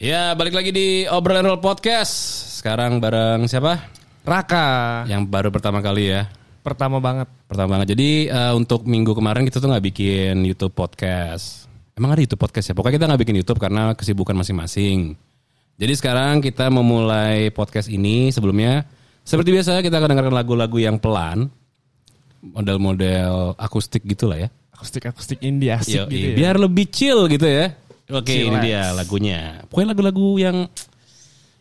Ya, balik lagi di Obrolan Roll Podcast. Sekarang bareng siapa? Raka. Yang baru pertama kali ya. Pertama banget. Pertama banget. Jadi eh, untuk minggu kemarin kita tuh nggak bikin YouTube podcast. Emang ada YouTube podcast ya? Pokoknya kita nggak bikin YouTube karena kesibukan masing-masing. Jadi sekarang kita memulai podcast ini sebelumnya seperti biasa kita akan dengarkan lagu-lagu yang pelan, model-model akustik gitulah ya. Akustik-akustik indie asik Yoi, gitu ya. biar lebih chill gitu ya. Oke, ini Chillax. dia lagunya. Pokoknya lagu-lagu yang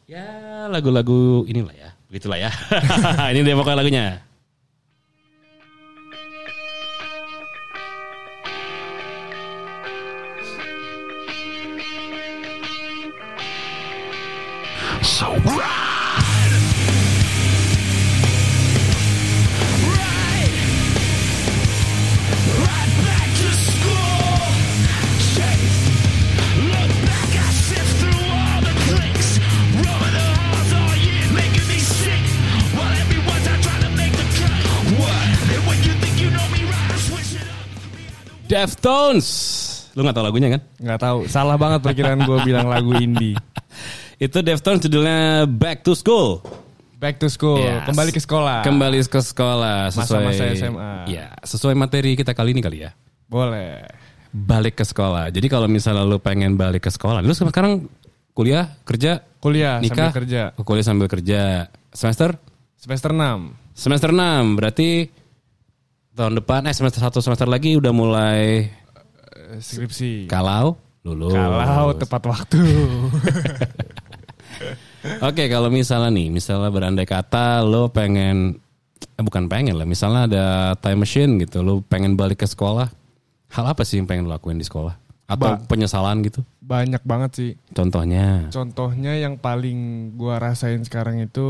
ya lagu-lagu inilah ya. Begitulah ya. ini dia pokoknya lagunya. So Deftones. Lu gak tau lagunya kan? Nggak tahu. Salah banget perkiraan gue bilang lagu indie. Itu Deftones judulnya Back to School. Back to school. Yes. Kembali ke sekolah. Kembali ke sekolah sesuai Masa-masa SMA. Ya, sesuai materi kita kali ini kali ya. Boleh. Balik ke sekolah. Jadi kalau misalnya lu pengen balik ke sekolah, lu sekarang kuliah, kerja, Kuliah nikah, sambil kerja. Kuliah sambil kerja. Semester Semester 6. Semester 6 berarti tahun depan eh semester 1 semester lagi udah mulai Skripsi. kalau lulus. Kalau tepat waktu. Oke, kalau misalnya nih, misalnya berandai kata lo pengen eh, bukan pengen lah, misalnya ada time machine gitu, lo pengen balik ke sekolah. Hal apa sih yang pengen lo lakuin di sekolah? Atau Ba- penyesalan gitu? Banyak banget sih. Contohnya. Contohnya yang paling gua rasain sekarang itu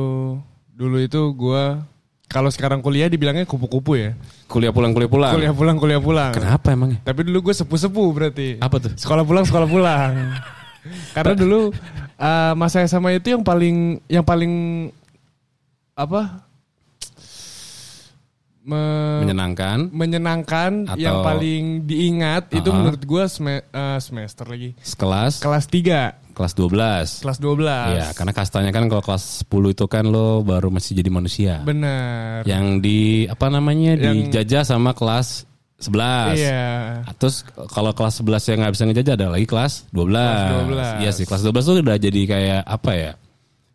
dulu itu gua kalau sekarang kuliah dibilangnya kupu-kupu ya. Kuliah pulang kuliah pulang. Kuliah pulang kuliah pulang. Kenapa emangnya? Tapi dulu gue sepuh-sepuh berarti. Apa tuh? Sekolah pulang sekolah pulang. Karena dulu uh, masa SMA itu yang paling yang paling apa? Me- Menyenangkan. menyenangkan Atau- yang paling diingat itu Aha. menurut gue sem- uh, semester lagi. Sekelas Kelas 3, kelas 12. kelas 12. Iya, karena kastanya kan kalau kelas 10 itu kan lo baru masih jadi manusia. Benar. yang di apa namanya Yang- dijajah sama kelas 11. Iya. Terus kalau kelas 11 yang nggak bisa ngejajah ada lagi kelas 12. Kelas 12. Iya sih, kelas 12 tuh udah jadi kayak apa ya?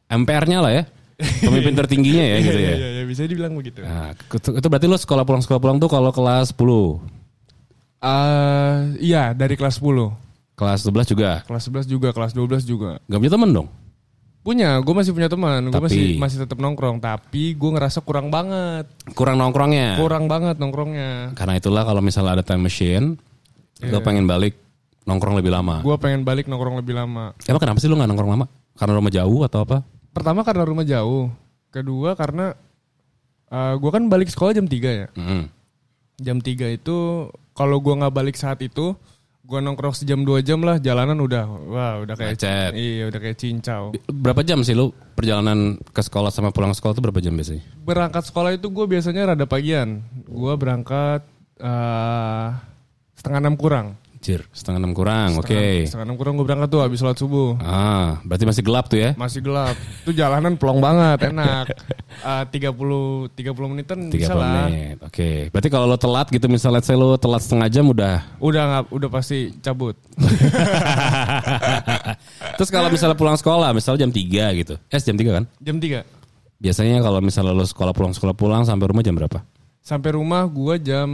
MPR-nya lah ya. Pemimpin tertingginya ya gitu ya. Iya, iya, bisa dibilang begitu. Nah, itu, berarti lo sekolah pulang sekolah pulang tuh kalau kelas 10. Eh, iya, dari kelas 10. Kelas 11 juga. Kelas 11 juga, kelas 12 juga. Gak punya temen dong. Punya, gue masih punya teman, gue masih masih tetap nongkrong, tapi gue ngerasa kurang banget, Kurang nongkrongnya. kurang banget nongkrongnya. Karena itulah kalau misalnya ada time machine, lo Iya. pengen balik nongkrong lebih lama. Gue pengen balik nongkrong lebih lama. Emang kenapa sih lo gak nongkrong lama? Karena rumah jauh atau apa? Pertama karena rumah jauh, kedua karena gue kan balik sekolah jam 3 ya. Mm. Jam 3 itu kalau gue nggak balik saat itu, gue nongkrong sejam dua jam lah, jalanan udah, wah udah kayak Macet. iya udah kayak cincau. Berapa jam sih lu perjalanan ke sekolah sama pulang sekolah itu berapa jam biasanya? Berangkat sekolah itu gue biasanya rada pagian, gue berangkat eh, setengah enam kurang. Jir, setengah enam kurang, oke. Setengah- Setengah enam kurang gue berangkat tuh habis sholat subuh. Ah, berarti masih gelap tuh ya? Masih gelap. Itu jalanan pelong banget, enak. Eh, Tiga puluh 30 menitan 30 bisa lah. menit. Oke. Berarti kalau lo telat gitu misalnya saya lo telat setengah jam udah. Udah nggak, udah pasti cabut. Terus kalau misalnya pulang sekolah, misalnya jam 3 gitu. Eh jam 3 kan? Jam 3 Biasanya kalau misalnya lo sekolah pulang sekolah pulang sampai rumah jam berapa? sampai rumah gue jam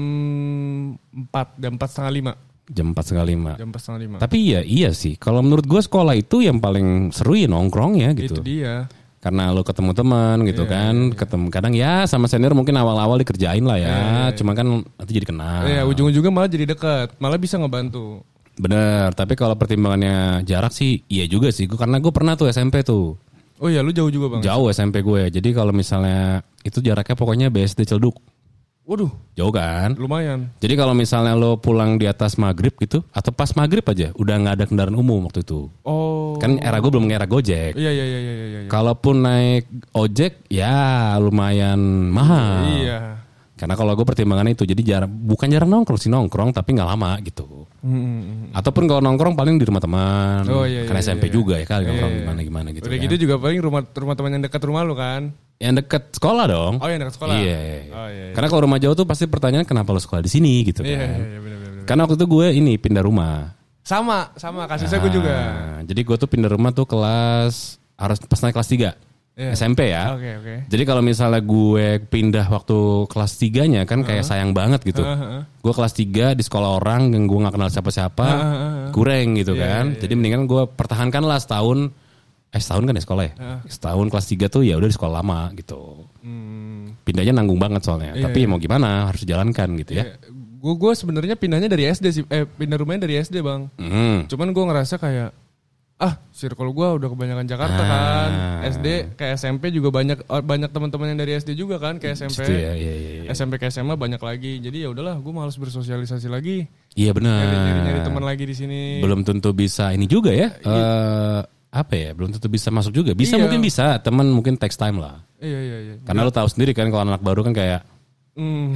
4 jam 4 setengah lima Jam 4 setengah lima. jam 4 setengah lima. Tapi iya iya sih. Kalau menurut gue sekolah itu yang paling seru ya nongkrong ya gitu. itu dia. Karena lo ketemu teman gitu Iya, kan, ketemu kadang ya sama senior mungkin awal-awal dikerjain lah ya, cuma kan nanti jadi kenal. ya ujung-ujungnya malah jadi dekat malah bisa ngebantu. Bener, tapi kalau pertimbangannya jarak sih iya juga sih, Gua karena gue pernah tuh SMP tuh, oh iya lu jauh juga bang? Jauh SMP gue, jadi kalau misalnya itu jaraknya pokoknya BSD Celduk, waduh jauh kan. lumayan Jadi kalau misalnya lo pulang di atas maghrib gitu, atau pas maghrib aja, udah nggak ada kendaraan umum waktu itu. oh Kan era gue belum era Gojek. iya iya iya iya iya iya Kalaupun naik ojek, ya lumayan mahal. iya Karena kalau gue pertimbangannya itu jadi jarang bukan jarang nongkrong sih nongkrong tapi nggak lama gitu. Ataupun kalau nongkrong paling di rumah teman. Oh, iya, Karena iya, SMP iya. juga ya Iya, nongkrong iya. gimana gimana gitu. Udah kan. gitu juga paling rumah rumah teman yang dekat rumah lu kan. Yang deket sekolah dong. Oh yang dekat sekolah. Iya. Oh iya. iya. Karena kalau rumah jauh tuh pasti pertanyaan kenapa lo sekolah di sini gitu Iya kan. iya iya benar benar. Karena waktu itu gue ini pindah rumah. Sama sama kasusnya gue juga. Nah, jadi gue tuh pindah rumah tuh kelas harus pas naik kelas 3. Iya. SMP ya. Oke oke. Jadi kalau misalnya gue pindah waktu kelas 3-nya kan kayak sayang banget gitu. Heeh. Gue kelas 3 di sekolah orang yang gue gak kenal siapa-siapa, kurang gitu Iya, kan. Jadi mendingan gue pertahankan lah setahun, eh setahun kan ya sekolah ya. Setahun kelas 3 tuh ya udah di sekolah lama gitu. Hmm, Pindahnya nanggung banget soalnya. Iya, Tapi mau gimana harus dijalankan gitu ya. Gue gue sebenarnya pindahnya dari SD sih. Eh pindah rumahnya dari SD bang. Hmm. Cuman gue ngerasa kayak ah circle gue udah kebanyakan Jakarta Ah. kan. SD kayak SMP juga banyak oh, banyak teman-teman yang dari SD juga kan kayak SMP. Ya, iya, iya, iya. SMP ke SMA banyak lagi. Jadi ya udahlah gue malas bersosialisasi lagi. Iya Nyari nyari, nyari benar. teman lagi di sini. Belum tentu bisa ini juga ya. Eh apa ya? Belum tentu bisa masuk juga. Bisa Iya. mungkin bisa, teman mungkin text time lah. Iya iya iya. Karena lu tahu sendiri kan kalau anak baru kan kayak Hmm,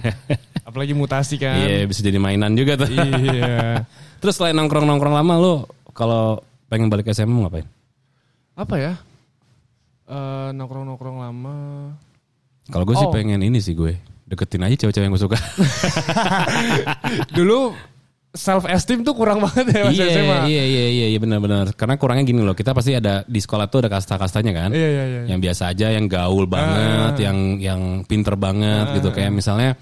Apalagi mutasi kan. iya bisa jadi mainan juga tuh. Iya. Terus selain nongkrong-nongkrong lama lu kalau pengen balik ke SMA mau ngapain? Apa ya? Eh, nongkrong-nongkrong lama. Kalau gue sih Oh. pengen ini sih gue deketin aja cewek-cewek yang gue suka. Dulu self esteem tuh kurang banget ya pas iya, SMA. iya iya iya iya benar-benar. Karena kurangnya gini loh, kita pasti ada di sekolah tuh ada kasta-kastanya kan. Iya iya iya. Yang biasa aja, yang gaul banget, yang yang pinter banget gitu kayak misalnya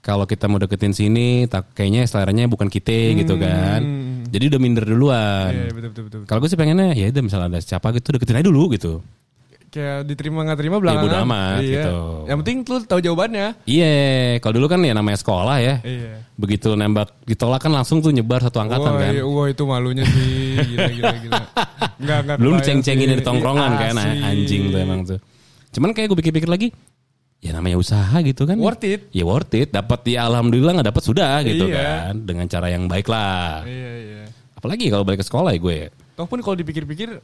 kalau kita mau deketin sini, tak kayaknya seleranya bukan kita gitu kan. Jadi udah minder duluan. Iya betul betul betul. Kalau gue sih pengennya ya udah misalnya ada siapa gitu deketin aja dulu gitu. Kayak diterima nggak terima belakangan. bodo amat, iya. gitu. Yang penting lu tahu jawabannya. Iya, kalau dulu kan ya namanya sekolah ya. Iya. Begitu nembak ditolak kan langsung tuh nyebar satu angkatan wah, kan. iya, wah itu malunya sih. Gila gila gila. Enggak enggak. Belum ceng-cengin dari tongkrongan kan anjing tuh emang tuh. Cuman kayak gue pikir-pikir lagi, ya namanya usaha gitu kan. Worth it. Ya worth it. Dapat ya alhamdulillah nggak dapat sudah gitu Iya. kan. Dengan cara yang baik lah. Iya iya. Apalagi kalau balik ke sekolah ya gue. ya. Toh pun kalau dipikir-pikir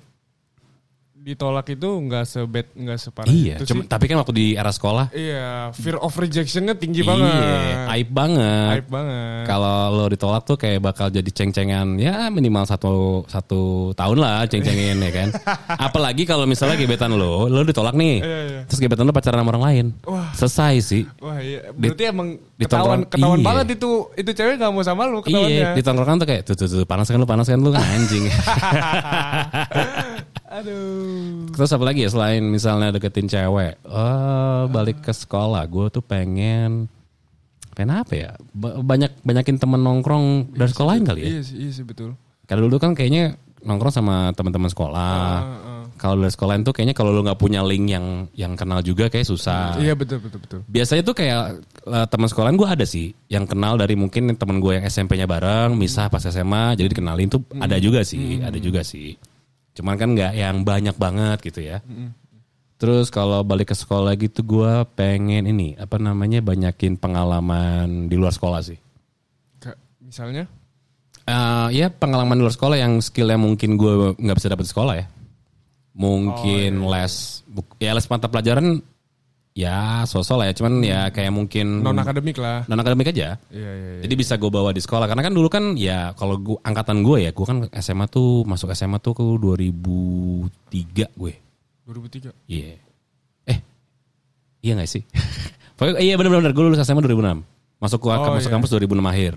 ditolak itu nggak sebet nggak separah Iya, itu cuma, sih. tapi kan waktu di era sekolah, Iya, fear of rejectionnya tinggi iya, banget. aib banget. Aib banget. Kalau lo ditolak tuh kayak bakal jadi ceng-cengan ya minimal satu satu tahun lah ceng-cengin ya kan. Apalagi kalau misalnya gebetan lo, lo ditolak nih, Iya, iya. terus gebetan lo pacaran sama orang lain, Wah. selesai sih. Wah iya, berarti emang di ketahuan tongkrong- ketahuan iya. banget itu itu cewek gak mau sama lu ketahuannya. Iya, di tongkrongan tuh kayak tuh, tuh, tuh panas kan lu, panas kan kan anjing. Aduh. Terus apa lagi ya selain misalnya deketin cewek? Oh, balik ke sekolah, gue tuh pengen pengen apa ya? Ba- Banyak banyakin temen nongkrong dari sekolah lain kali ya. Iya sih, iya sih betul. Karena dulu kan kayaknya nongkrong sama teman-teman sekolah. Heeh. Kalau dari sekolah itu kayaknya kalau lu nggak punya link yang yang kenal juga kayak susah. Iya betul betul betul. Biasanya tuh kayak eh, teman sekolahan gue ada sih yang kenal dari mungkin teman gue yang SMP-nya bareng, misah pas SMA, jadi dikenalin tuh ada juga sih, ada juga sih. Cuman kan nggak yang banyak banget gitu ya. Terus kalau balik ke sekolah gitu gue pengen ini apa namanya banyakin pengalaman di luar sekolah sih. Kayak misalnya Eh ya pengalaman di luar sekolah yang skillnya mungkin gue nggak bisa dapat di sekolah ya. Mungkin les, buk- ya les mata pelajaran ya sosok lah ya. Cuman ya kayak mungkin non akademik lah. non akademik aja. Iya iya iya. Jadi bisa gue bawa di sekolah karena kan dulu kan ya kalau gua angkatan gue ya, gue kan SMA tuh masuk SMA tuh ke 2003 gue. 2003. Iya. Eh. Iya gak sih? Pokoknya iya benar-benar gue lulus SMA 2006. Masuk ke Oh, masuk iya. kampus 2006 akhir.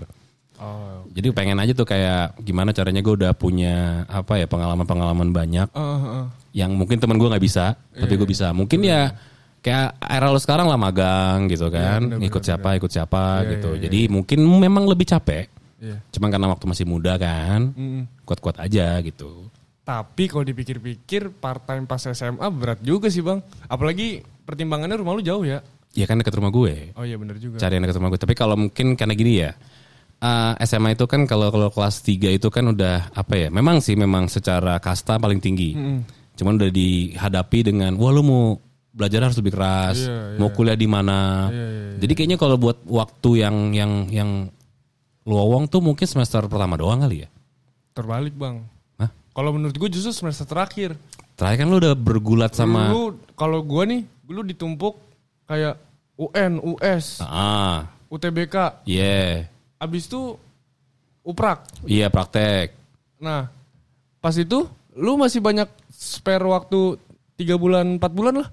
Oh. Jadi pengen aja tuh kayak gimana caranya gue udah punya apa ya pengalaman-pengalaman banyak Heeh, heeh. yang mungkin teman gue nggak bisa, tapi Iya, gue bisa. Mungkin ya kayak era lo sekarang lah magang gitu kan, bener, ikut bener, siapa ikut siapa Iya, gitu. iya, Jadi mungkin memang lebih capek. Iya. Cuman karena waktu masih muda kan, kuat-kuat aja gitu. Tapi kalau dipikir-pikir part time pas SMA berat juga sih bang. Apalagi pertimbangannya rumah lu jauh ya. Ya kan dekat rumah gue. Oh iya bener juga. Cari yang dekat rumah gue. Tapi kalau mungkin karena gini ya. eh, SMA itu kan kalau kalau kelas 3 itu kan udah apa ya? Memang sih memang secara kasta paling tinggi. Cuman udah dihadapi dengan wah lu mau belajar harus lebih keras, Iya, mau kuliah di mana. Iya, iya, Jadi kayaknya kalau buat waktu yang yang yang luowong tuh mungkin semester pertama doang kali ya. Terbalik bang. Hah? Kalau menurut gue justru semester terakhir. Terakhir kan lu udah bergulat sama Lu kalau gue nih, lu ditumpuk kayak UN, US, Ah, UTBK. iya. Abis itu uprak. Iya praktek. Nah, pas itu lu masih banyak spare waktu tiga bulan, empat bulan lah.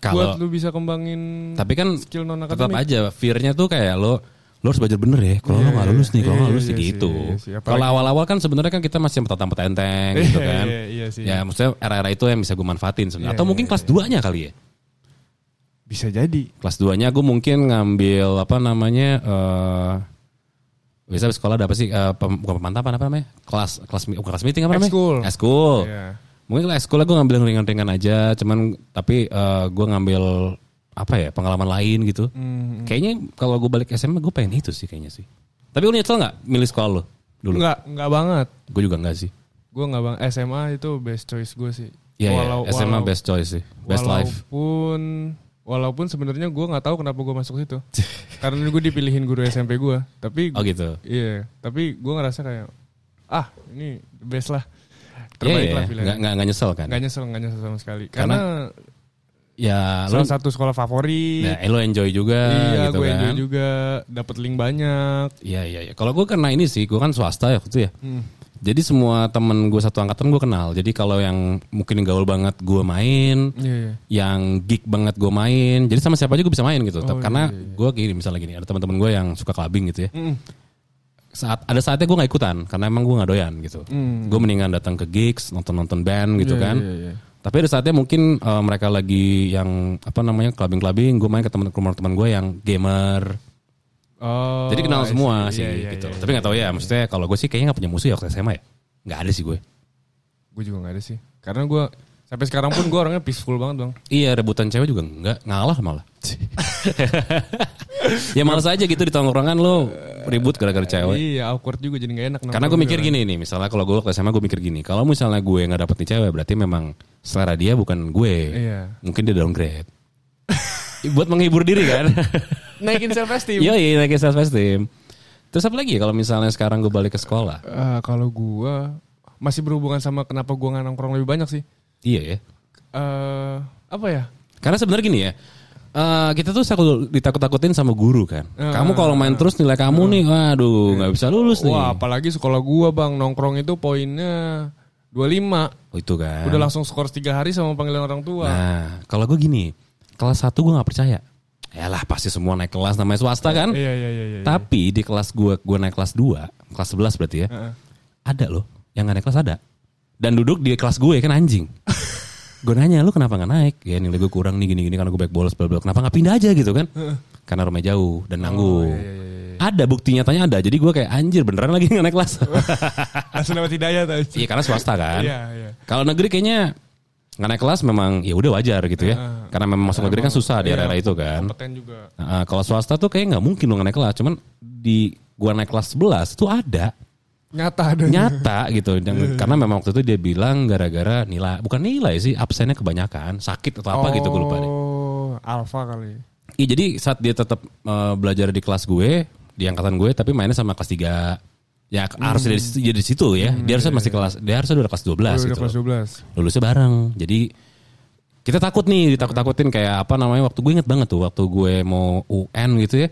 Kalau buat lu bisa kembangin tapi kan skill non tetap aja fear-nya tuh kayak lo lo harus belajar bener ya. Kalau lo nggak lulus nih, kalau nggak Iya, lulus iya nih sih, gitu. iya sih. Apalagi- Kalau awal-awal kan sebenarnya kan kita masih petantang-petenteng gitu Iya, kan. iya, iya sih. Ya maksudnya era-era itu yang bisa gue manfaatin sebenarnya. Iya, Atau iya, mungkin iya, kelas 2-nya kali ya. Bisa jadi. Kelas 2-nya gue mungkin ngambil apa namanya eh bisa sekolah ada apa sih eh, pem- bukan pemantapan apa namanya? Kelas kelas bukan kelas meeting apa namanya? Ekskul. Ekskul. Iya. Mungkin kelas ekskul gue ngambil yang ringan-ringan aja, cuman tapi eh, gue ngambil apa ya pengalaman lain gitu. Hmm. Kayaknya kalau gue balik SMA gue pengen itu sih kayaknya sih. Tapi lu nyesel nggak milih sekolah lu dulu? Enggak, enggak banget. Gue juga enggak sih. Gue enggak bang SMA itu best choice gue sih. Iya, iya, Walau- SMA walau- best choice sih. Best life. Walaupun walaupun sebenarnya gue nggak tahu kenapa gue masuk situ. Karena gue dipilihin guru SMP gue. Tapi Oh gitu. iya, tapi gue ngerasa kayak ah ini best lah. Iya, Terbaik iya. lah pilihan. Nggak, nggak, nyesel kan? Nggak nyesel, nggak nyesel sama sekali. Karena Karena, Ya salah satu sekolah favorit. nah, lo enjoy juga iya, gitu gue kan. enjoy juga. Dapat link banyak. Iya, iya, iya. Kalau gue karena ini sih, gue kan swasta ya waktu ya. Hmm. Jadi semua temen gue satu angkatan gue kenal. Jadi kalau yang mungkin gaul banget gue main, Iya, iya. yang geek banget gue main. Jadi sama siapa aja gue bisa main gitu. Oh, Karena iya, gue gini misalnya gini, ada teman-teman gue yang suka clubbing gitu ya. Mm. Saat ada saatnya gue nggak ikutan karena emang gue nggak doyan gitu. Hmm. Gue mendingan datang ke gigs, nonton-nonton band gitu Iya, kan. iya, iya. Tapi ada saatnya mungkin eh, mereka lagi yang apa namanya clubbing-clubbing, gue main ke teman rumah teman gue yang gamer. Oh, Jadi kenal semua Iya, sih iya, gitu. iya, Tapi nggak tahu ya, maksudnya kalau gue sih kayaknya nggak punya musuh ya waktu SMA ya. Nggak ada sih gue. Gue juga gak ada sih. Karena gue sampai sekarang pun gue orangnya peaceful banget bang. Iya rebutan cewek juga nggak ngalah malah. ya malas aja gitu di tongkrongan lo ribut gara-gara cewek. Iya awkward juga jadi gak enak. Karena gue mikir gini nih, misalnya kalau gue waktu SMA gue mikir gini, kalau misalnya gue nggak dapet nih cewek, berarti memang selera dia bukan gue. Iya. Mungkin dia downgrade. Buat menghibur diri kan. Naikin self esteem. Iya iya naikin self esteem. Terus apa lagi ya kalau misalnya sekarang gue balik ke sekolah? Eh, kalau gue masih berhubungan sama kenapa gue nggak nongkrong lebih banyak sih. Iya ya. eh apa ya? Karena sebenarnya gini ya. eh, kita tuh selalu ditakut-takutin sama guru kan. Eh, kamu kalau main terus nilai kamu nih, waduh nggak bisa lulus nih. Wah apalagi sekolah gue bang nongkrong itu poinnya 25 Oh, itu kan. Udah langsung skor 3 hari sama panggilan orang tua. Nah, kalau gue gini, kelas 1 gue nggak percaya. Yalah pasti semua naik kelas namanya swasta kan. Iya iya iya. iya. Tapi di kelas gue, gue naik kelas 2, kelas 11 berarti ya. Heeh. Ada loh, yang gak naik kelas ada. Dan duduk di kelas gue kan anjing. gue nanya lu kenapa gak naik? Ya nilai gue kurang nih gini-gini karena gue back bolos bla bla. Kenapa gak pindah aja gitu kan? Karena rumahnya jauh dan nanggung. iya, iya, iya. Ada bukti nyatanya ada. Jadi gue kayak anjir beneran lagi gak naik kelas. Langsung dapat hidayah tau. Iya karena swasta kan. Iya iya. Kalau negeri kayaknya nggak naik kelas memang ya udah wajar gitu ya. Karena memang masuk negeri kan susah di Iya, era-era itu kan. Juga. Nah, kalau swasta tuh kayak nggak mungkin lu nggak naik kelas. Cuman di gua naik kelas 11 tuh ada Nyata ada. nyata gitu. Dan, karena memang waktu itu dia bilang gara-gara nilai bukan nilai sih absennya kebanyakan sakit atau apa gitu gue lupa deh. Oh, alfa kali. Iya jadi saat dia tetap eh, belajar di kelas gue di angkatan gue tapi mainnya sama kelas 3 ya harus dari situ jadi di situ ya dia harusnya masih kelas dia harusnya udah kelas 12 Oh, udah gitu kelas loh. 12. lulusnya bareng jadi kita takut nih ditakut-takutin kayak apa namanya waktu gue inget banget tuh waktu gue mau UN gitu ya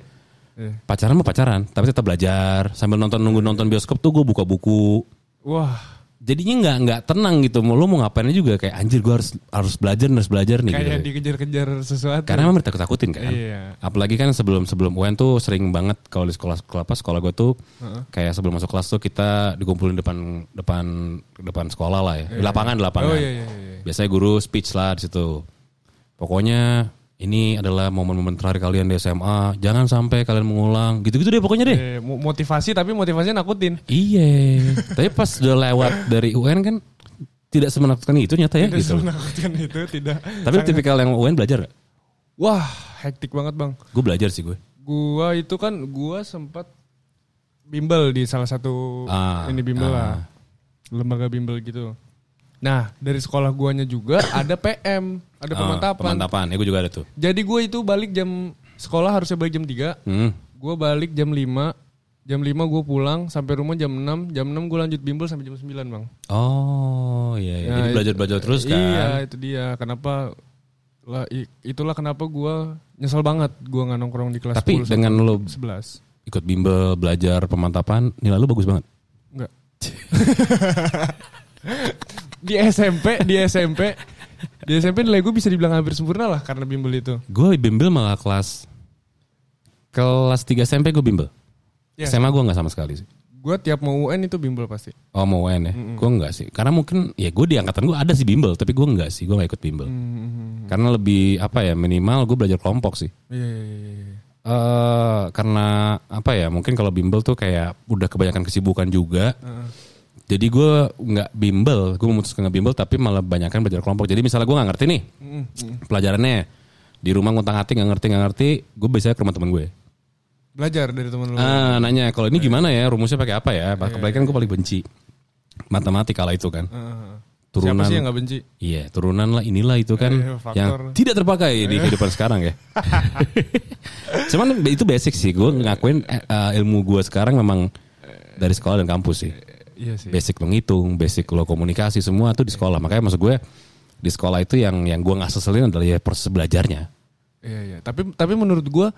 Iya. pacaran mah pacaran tapi tetap belajar. Sambil nonton nunggu nonton bioskop tuh gue buka buku. Wah, jadinya nggak nggak tenang gitu. Mau lu mau ngapainnya juga? Kayak anjir gue harus harus belajar harus belajar nih kayak gitu. dikejar-kejar sesuatu. karena memang ditakut-takutin kan. Iya. apalagi kan sebelum sebelum UN tuh sering banget kalau di sekolah sekolah apa sekolah gue tuh kayak sebelum masuk kelas tuh kita dikumpulin depan depan depan sekolah lah ya. Di lapangan di lapangan. Oh iya iya iya. biasanya guru speech lah di situ. Pokoknya ini adalah momen-momen terakhir kalian di SMA jangan sampai kalian mengulang gitu-gitu deh pokoknya deh Eh, mo- motivasi tapi motivasinya nakutin. iya tapi pas udah lewat dari UN kan tidak semenakutkan itu nyata ya gitu Menakutkan itu tidak. tapi tipikal yang UN belajar gak? Wah, hektik banget bang. gue belajar sih gue Gua itu kan gua sempat bimbel di salah satu Ah, ini bimbel lah. Lembaga bimbel gitu. Nah, dari sekolah guanya juga ada PM, ada Ah, pemantapan. pemantapan ya gue juga ada tuh Jadi gue itu balik jam sekolah harusnya balik jam 3. hmm. Gue balik jam 5. Jam 5 gue pulang sampai rumah jam 6. Jam 6 gue lanjut bimbel sampai jam 9, Bang. Oh iya, iya. Nah, jadi belajar belajar terus kan. Iya, itu dia. Kenapa Lah, itulah kenapa gue nyesel banget gue nggak nongkrong di kelas Tapi 10 dengan lo 11. ikut bimbel, belajar pemantapan, nilai lu bagus banget. Enggak. di SMP, di SMP, di SMP nilai gue bisa dibilang hampir sempurna lah karena bimbel itu. Gue bimbel malah kelas kelas 3 SMP gue bimbel. Ya. SMA gue nggak sama sekali sih. Gue tiap mau UN itu bimbel pasti. Oh mau UN ya? Gue enggak sih. Karena mungkin ya gue di angkatan gue ada sih bimbel, tapi gue enggak sih. Gue gak ikut bimbel. Hmm, Karena lebih apa ya minimal gue belajar kelompok sih. Iya, iya, iya, iya. eh karena apa ya mungkin kalau bimbel tuh kayak udah kebanyakan kesibukan juga. Jadi gue nggak bimbel, gue memutuskan nggak bimbel tapi malah banyakkan belajar kelompok. Jadi misalnya gue nggak ngerti nih Hmm, pelajarannya di rumah nguntang hati nggak ngerti nggak ngerti, gue biasanya ke rumah temen gue. Belajar dari teman lu. Ah, nanya kalau ini gimana ya rumusnya pakai apa ya? Apalagi kan gue paling benci matematika lah itu kan. Heeh. Turunan. Siapa sih yang gak benci? Iya, turunan lah inilah itu kan Iya, faktor. yang tidak terpakai di kehidupan sekarang ya. Cuman itu basic sih, gue ngakuin eh, eh, ilmu gue sekarang memang dari sekolah dan kampus sih. Iya sih. Basic menghitung, basic lo komunikasi semua tuh di sekolah. Makanya maksud gue di sekolah itu yang yang gue nggak seselin adalah ya proses belajarnya. Iya iya. Tapi tapi menurut gua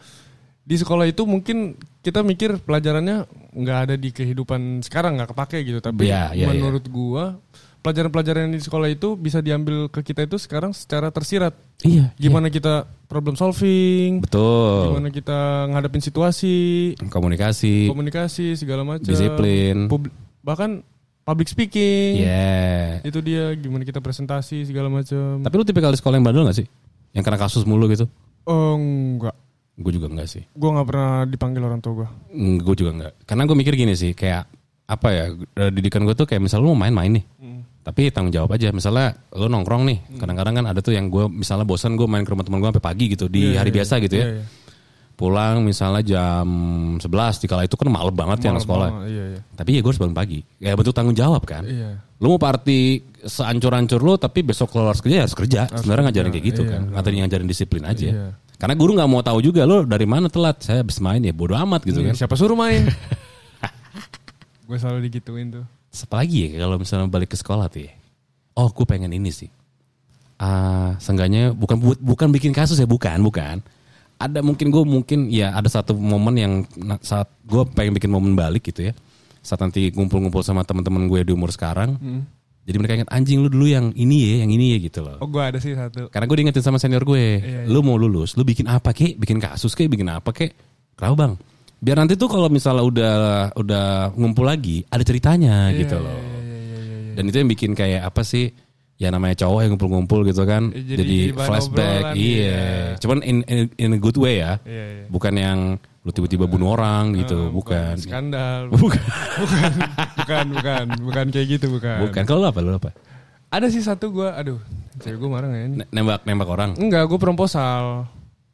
di sekolah itu mungkin kita mikir pelajarannya nggak ada di kehidupan sekarang nggak kepake gitu. Tapi Iya, iya, menurut gua pelajaran-pelajaran yang di sekolah itu bisa diambil ke kita itu sekarang secara tersirat. Iya, Gimana kita problem solving, betul. gimana kita ngadepin situasi, Komunikasi, komunikasi segala macam. Disiplin. Pub- bahkan public speaking. Iya. Itu dia gimana kita presentasi segala macam. Tapi lu tipikal di sekolah yang bandel gak sih? Yang kena kasus mulu gitu? Oh enggak. Gue juga enggak sih. Gua nggak pernah dipanggil orang tua gua. gue juga enggak. Karena gue mikir gini sih, kayak apa ya, eh, didikan gue tuh kayak misalnya lu mau main-main nih. Tapi tanggung jawab aja. Misalnya lu nongkrong nih, kadang-kadang kan ada tuh yang gue misalnya bosan gue main ke rumah teman gue sampai pagi gitu di hari biasa gitu ya. Iya, iya. Pulang misalnya jam 11 dikala itu kan malam banget ya anak sekolah. Oh, iya iya. Tapi ya gue harus bangun pagi. Ya bentuk tanggung jawab kan. Iya. Lu mau party seancur-ancur lu tapi besok kalau harus kerja ya harus kerja. Sebenarnya ngajarin kayak gitu kan. Ngajarin ngajarin disiplin aja. Iya. Karena guru nggak mau tahu juga lo dari mana telat. Saya habis main ya bodo amat gitu kan. Siapa suruh main? gue selalu digituin tuh. Apa lagi ya kalau misalnya balik ke sekolah tuh ya. Oh gue pengen ini sih. Ah, seenggaknya bukan bu- bukan bikin kasus ya bukan bukan. Ada mungkin gue mungkin ya ada satu momen yang saat gue pengen bikin momen balik gitu ya. Saat nanti ngumpul-ngumpul sama teman-teman gue di umur sekarang. Jadi mereka ingat anjing lu dulu yang ini ya, yang ini ya gitu loh. Oh gue ada sih satu. Karena gue diingetin sama senior gue, Iya, lu mau lulus, lu bikin apa kek? Bikin kasus kek? Bikin apa kek? Kenapa bang? Biar nanti tuh kalau misalnya udah udah ngumpul lagi, ada ceritanya Iya, gitu loh. Dan itu yang bikin kayak apa sih? Ya namanya cowok yang ngumpul-ngumpul gitu kan, Eh, jadi, jadi- flashback, obrolan, iya. iya. Cuman in, in, in a good way ya, Iya, iya. bukan yang lu tiba-tiba bunuh orang gitu, Ah, bukan. Skandal. Bukan. bukan, bukan, bukan, bukan kayak gitu bukan. Bukan. Kalau apa? Lu apa? Ada sih satu gue, aduh, cewek gue marah gak ya ini? Ne- Nembak nembak orang? Enggak, gue proposal,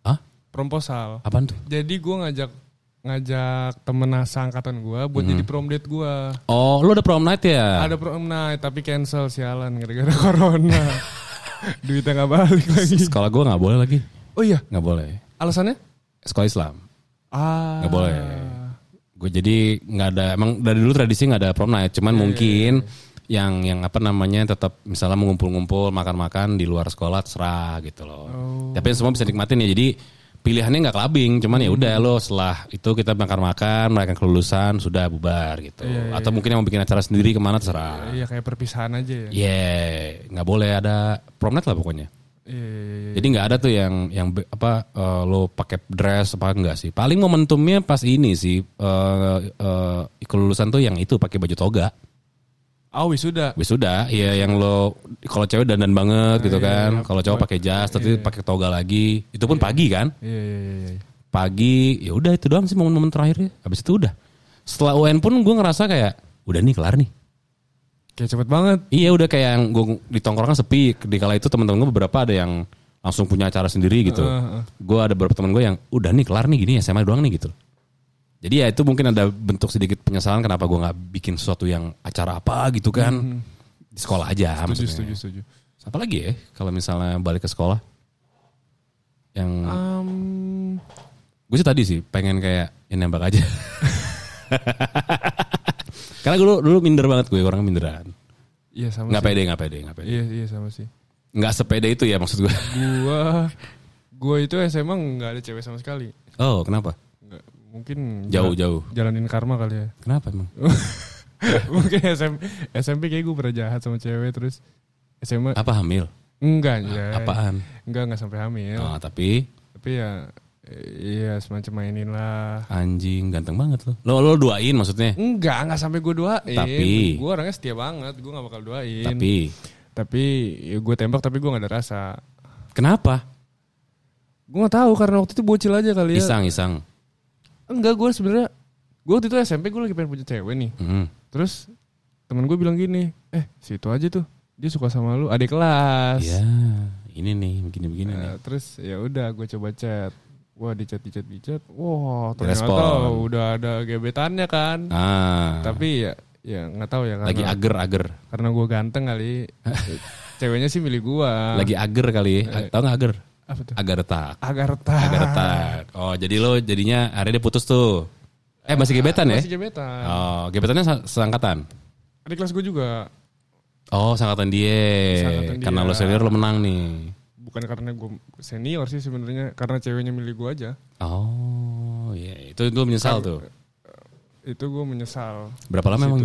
Hah? proposal. Apaan tuh? Jadi gue ngajak ngajak temen angkatan gue buat Hmm. jadi prom date gue. Oh, lu ada prom night ya? Ada prom night tapi cancel sialan gara-gara corona. Duitnya nggak balik lagi. Sekolah gue nggak boleh lagi, Oh iya, nggak boleh. alasannya? Sekolah Islam. Ah. nggak boleh. Gue jadi nggak ada emang dari dulu tradisi nggak ada prom night, Iya, cuman mungkin yang yang apa namanya tetap misalnya mengumpul-ngumpul makan-makan di luar sekolah terserah gitu loh. Oh. Tapi semua bisa nikmatin ya. Jadi pilihannya nggak clubbing, cuman ya Hmm. udah lo setelah itu kita makan-makan, merayakan kelulusan sudah bubar gitu. Atau mungkin yang mau bikin acara sendiri ke mana terserah. Iya kayak perpisahan aja ya. Iya, nggak boleh ada prom night lah pokoknya. Iya, iya, iya. Jadi nggak ada tuh yang yang apa eh, lo pakai dress apa enggak sih? Paling momentumnya pas ini sih eh eh, kelulusan tuh yang itu pakai baju toga. Oh wisuda. Wisuda, ya yang lo kalau cewek dandan banget gitu kan. Kalau cowok pakai jas, tapi pakai toga lagi. Itu pun pagi kan? Iya, iya, iya, iya. Pagi, ya udah itu doang sih momen-momen terakhirnya. Habis itu udah. Setelah UN pun gue ngerasa kayak udah nih kelar nih. Kayak cepet banget. Iya udah kayak yang gue di tongkrongan sepi. Di kala itu teman-teman gue beberapa ada yang langsung punya acara sendiri gitu. Gue ada beberapa teman gue yang udah nih kelar nih gini SMA doang nih gitu. Jadi ya itu mungkin ada bentuk sedikit penyesalan kenapa gue nggak bikin sesuatu yang acara apa gitu kan di sekolah aja. Setuju, maksudnya. setuju, setuju. Apa lagi ya kalau misalnya balik ke sekolah? Yang Um, gue sih tadi sih pengen kayak ya nembak aja. Karena dulu dulu minder banget gue orang minderan. iya sama Nggak sih. pede nggak pede nggak pede. Iya, iya sama sih. Nggak sepeda itu ya maksud gue. Gua gua itu SMA nggak ada cewek sama sekali. Oh kenapa? Mungkin Jauh jala- jauh. jalanin karma kali ya. Kenapa emang? mungkin SMP, SMP kayak gue pernah jahat sama cewek terus SMA Apa hamil? enggak ya. Apaan? Enggak enggak sampai hamil. Oh, tapi Tapi ya iya semacam mainin lah. anjing ganteng banget lo. Lo lo duain maksudnya? Enggak, enggak sampai gue doain. Tapi- gue orangnya setia banget, gue gak bakal doain. Tapi tapi ya gue tembak tapi gue gak ada rasa. kenapa? Gue gak tahu karena waktu itu bocil aja kali ya. Isang isang. Enggak, gue sebenarnya gue waktu itu SMP gue lagi pengen punya cewek nih. Hmm. Terus temen gue bilang gini, eh situ aja tuh dia suka sama lu, adik kelas. Ya ini nih begini begini nih. Nah, terus ya udah gue coba chat. Wah di chat di chat di chat. Wah ternyata Direspon. udah ada gebetannya kan. Ah. Tapi ya ya nggak tahu ya karena lagi ager ager. karena gue ganteng kali. ceweknya sih milih gue. Lagi ager kali. Eh. Tahu nggak ager? Apa tuh? Agar retak. Agar retak. Agar retak. Oh jadi lo jadinya akhirnya dia putus tuh. Eh masih gebetan ya? Masih gebetan. Oh gebetannya se- seangkatan. Adik kelas gue juga. Oh seangkatan dia. Seangkatan Karena dia. lo senior lo menang nih. Bukan karena gue senior sih sebenarnya, karena ceweknya milih gue aja. Oh iya itu lo menyesal tuh. Itu gue menyesal. Berapa lama emang?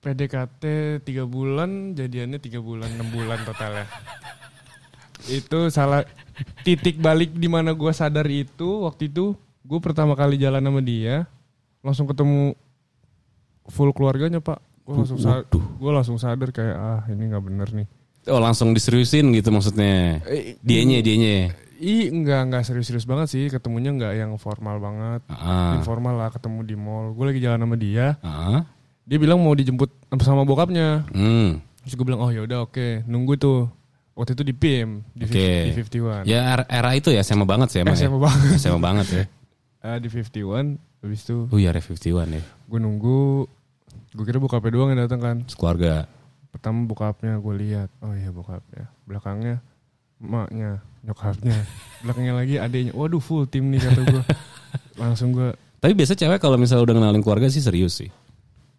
PDKT 3 bulan, jadiannya 3 bulan, 6 bulan totalnya. Itu salah titik balik di mana gue sadar itu waktu itu gue pertama kali jalan sama dia langsung ketemu full keluarganya pak gue langsung sa- gue langsung sadar kayak ah ini nggak bener nih Oh langsung diseriusin gitu maksudnya. Eh, Dianya dianya. Ih, enggak enggak serius-serius banget sih. Ketemunya enggak yang formal banget. Ah. Informal lah ketemu di mall. Gue lagi jalan sama dia. Ah. Dia bilang mau dijemput sama bokapnya. Hmm. Terus gue bilang, "Oh ya udah oke, nunggu tuh." Waktu itu di PIM, di, di 51. Ya era- itu ya sama banget sih emang. SMA ya. banget. SMA banget ya. Eh, di 51, habis itu Oh iya Ref 51 ya. gue nunggu. Gue kira bokapnya doang yang datang kan. Keluarga. Pertama bokapnya gue lihat, oh iya bokapnya. Belakangnya emaknya, nyokapnya. Belakangnya lagi adiknya. Waduh full tim nih kata gue. Langsung gue Tapi biasa cewek kalau misalnya udah kenalin keluarga sih serius sih.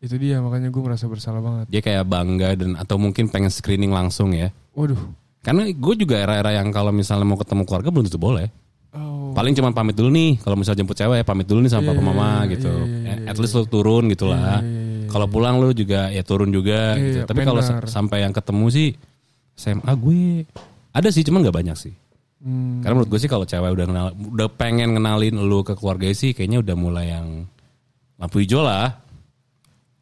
Itu dia makanya gue merasa bersalah banget. Dia kayak bangga dan atau mungkin pengen screening langsung ya. Waduh. Karena gue juga era-era yang kalau misalnya mau ketemu keluarga belum tentu boleh. Oh. Paling cuma pamit dulu nih. Kalau misalnya jemput cewek pamit dulu nih sama Iya, papa iya, mama iya, gitu. iya, iya, Eh, iya, At least lu turun gitu lah. Iya, iya, iya, Kalau pulang lu juga ya turun juga. Iya, gitu. Tapi kalau sampai yang ketemu sih SMA gue ada sih cuman nggak banyak sih. Hmm. Karena menurut gue sih kalau cewek udah kenal, udah pengen kenalin lu ke keluarga sih kayaknya udah mulai yang lampu hijau lah.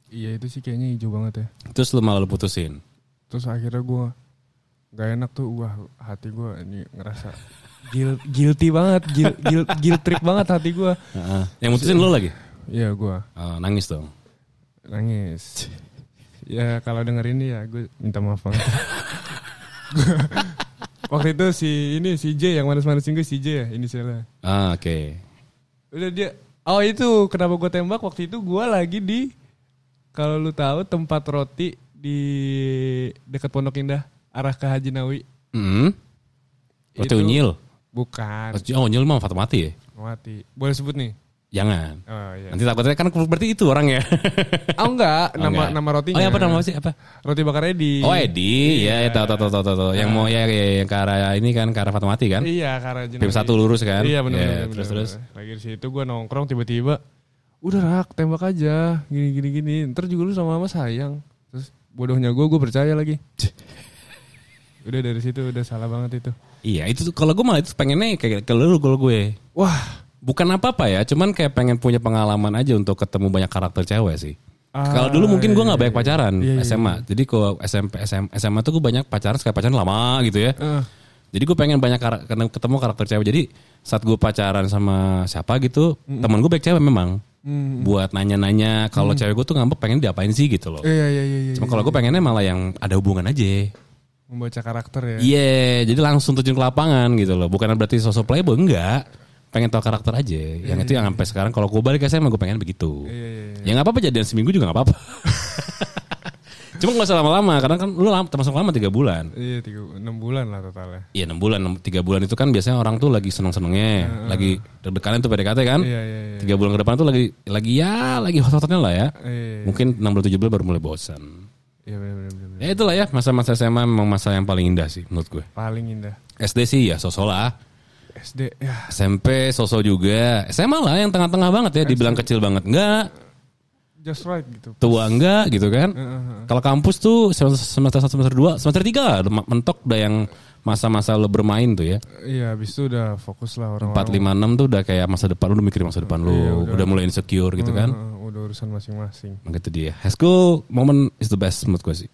Iya itu sih kayaknya hijau banget ya. Terus lu malah lu putusin. Terus akhirnya gue gak enak tuh. Wah hati gue ini ngerasa guil- guilty banget. Guilt, guilt, guilt trip banget hati gue. Heeh. Yang mutusin lu lagi? Iya gue Oh, nangis dong. nangis. Ya kalau denger ini ya gue minta maaf banget. Waktu itu si ini si J yang manis-manisin gue si J ya inisialnya. Ah, oke. Udah dia Oh itu kenapa gue tembak waktu itu gue lagi di kalau lu tahu tempat roti di dekat Pondok Indah arah ke Haji Nawi. Hmm. Roti Itu- unyil. Bukan. Oh, unyil mah Fatmawati ya? Mati. Boleh sebut nih? Jangan. Oh iya. Nanti takutnya kan berarti itu orang ya. Oh enggak, Oh, nama enggak. nama rotinya. Oh, ya apa nama sih? Apa? Roti bakar Edi. Oh, Edi. Ya, ya tahu tahu tahu tahu. Yang mau ya ya, yang ke arah ini kan ke arah Fatmawati kan? Iya, ke arah Nawi. satu lurus kan? Iya benar Ya, benar. terus benar, terus. benar. Lagi di situ gue nongkrong tiba-tiba udah rak tembak aja gini gini gini. Ntar juga lu sama mama sayang. Terus bodohnya gue gue percaya lagi. Udah dari situ udah salah banget itu. Iya, itu tuh kalau gue malah itu pengennya kayak ke lu kalau gue. Wah, Bukan apa-apa ya, cuman kayak pengen punya pengalaman aja untuk ketemu banyak karakter cewek sih. Ah, kalau dulu mungkin gue iya, nggak banyak pacaran Iya, iya, SMA, jadi kalau SMP SM, SMA tuh gue banyak pacaran sekali pacaran lama gitu ya. Eh, Jadi gue pengen banyak kar- kena- ketemu karakter cewek. Jadi saat gue pacaran sama siapa gitu, teman gue baik cewek memang. mm. Buat nanya-nanya kalau cewek gue tuh ngambek pengen diapain sih gitu loh. Iya iya iya. iya Cuma kalau gue pengennya malah yang ada hubungan aja. Membaca karakter ya. Iya, jadi langsung terjun ke lapangan gitu loh. Bukan berarti sosok playboy enggak. Pengen tahu karakter aja. Yang itu yang sampai sekarang kalau gue balik ke SMA gue pengen begitu. Iya iya iya. Ya nggak apa-apa jadian seminggu juga nggak apa-apa. Cuma gak usah lama-lama karena kan lu lama, termasuk lama tiga bulan. Iya tiga enam bulan lah totalnya. Iya enam bulan, enam- tiga bulan itu kan biasanya orang tuh lagi seneng-senengnya, lagi deg-degan tuh PDKT kan. Iya iya iya. Tiga bulan ke depan tuh lagi lagi ya lagi hot-hotnya lah ya. Iya, iya. Mungkin enam bulan tujuh bulan baru mulai bosan. Iya benar benar. Ya itulah ya masa-masa SMA memang masa yang paling indah sih menurut gue. Paling indah. SD sih ya sosok lah. SD ya SMP sosok juga. SMA lah yang tengah-tengah banget ya dibilang kecil banget. Enggak, just right gitu. tua enggak gitu kan. Kalau kampus tuh semester semester 1 semester 2, semester 3 lah udah mentok udah yang masa-masa lo bermain tuh ya. Iya, habis itu udah fokus lah 4 orang-orang. 5 6 tuh udah kayak masa depan lu udah mikirin masa depan lu, Iya, udah, udah. mulai insecure gitu kan. Udah urusan masing-masing. Maka itu dia. High school moment is the best menurut gue sih.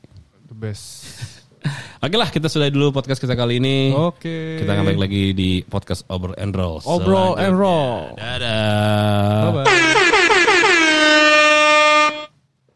The best. Oke lah kita sudah dulu podcast kita kali ini. Oke. Kita akan balik lagi di podcast Obrol and Roll. Obrol and roll. Dadah. Bye bye.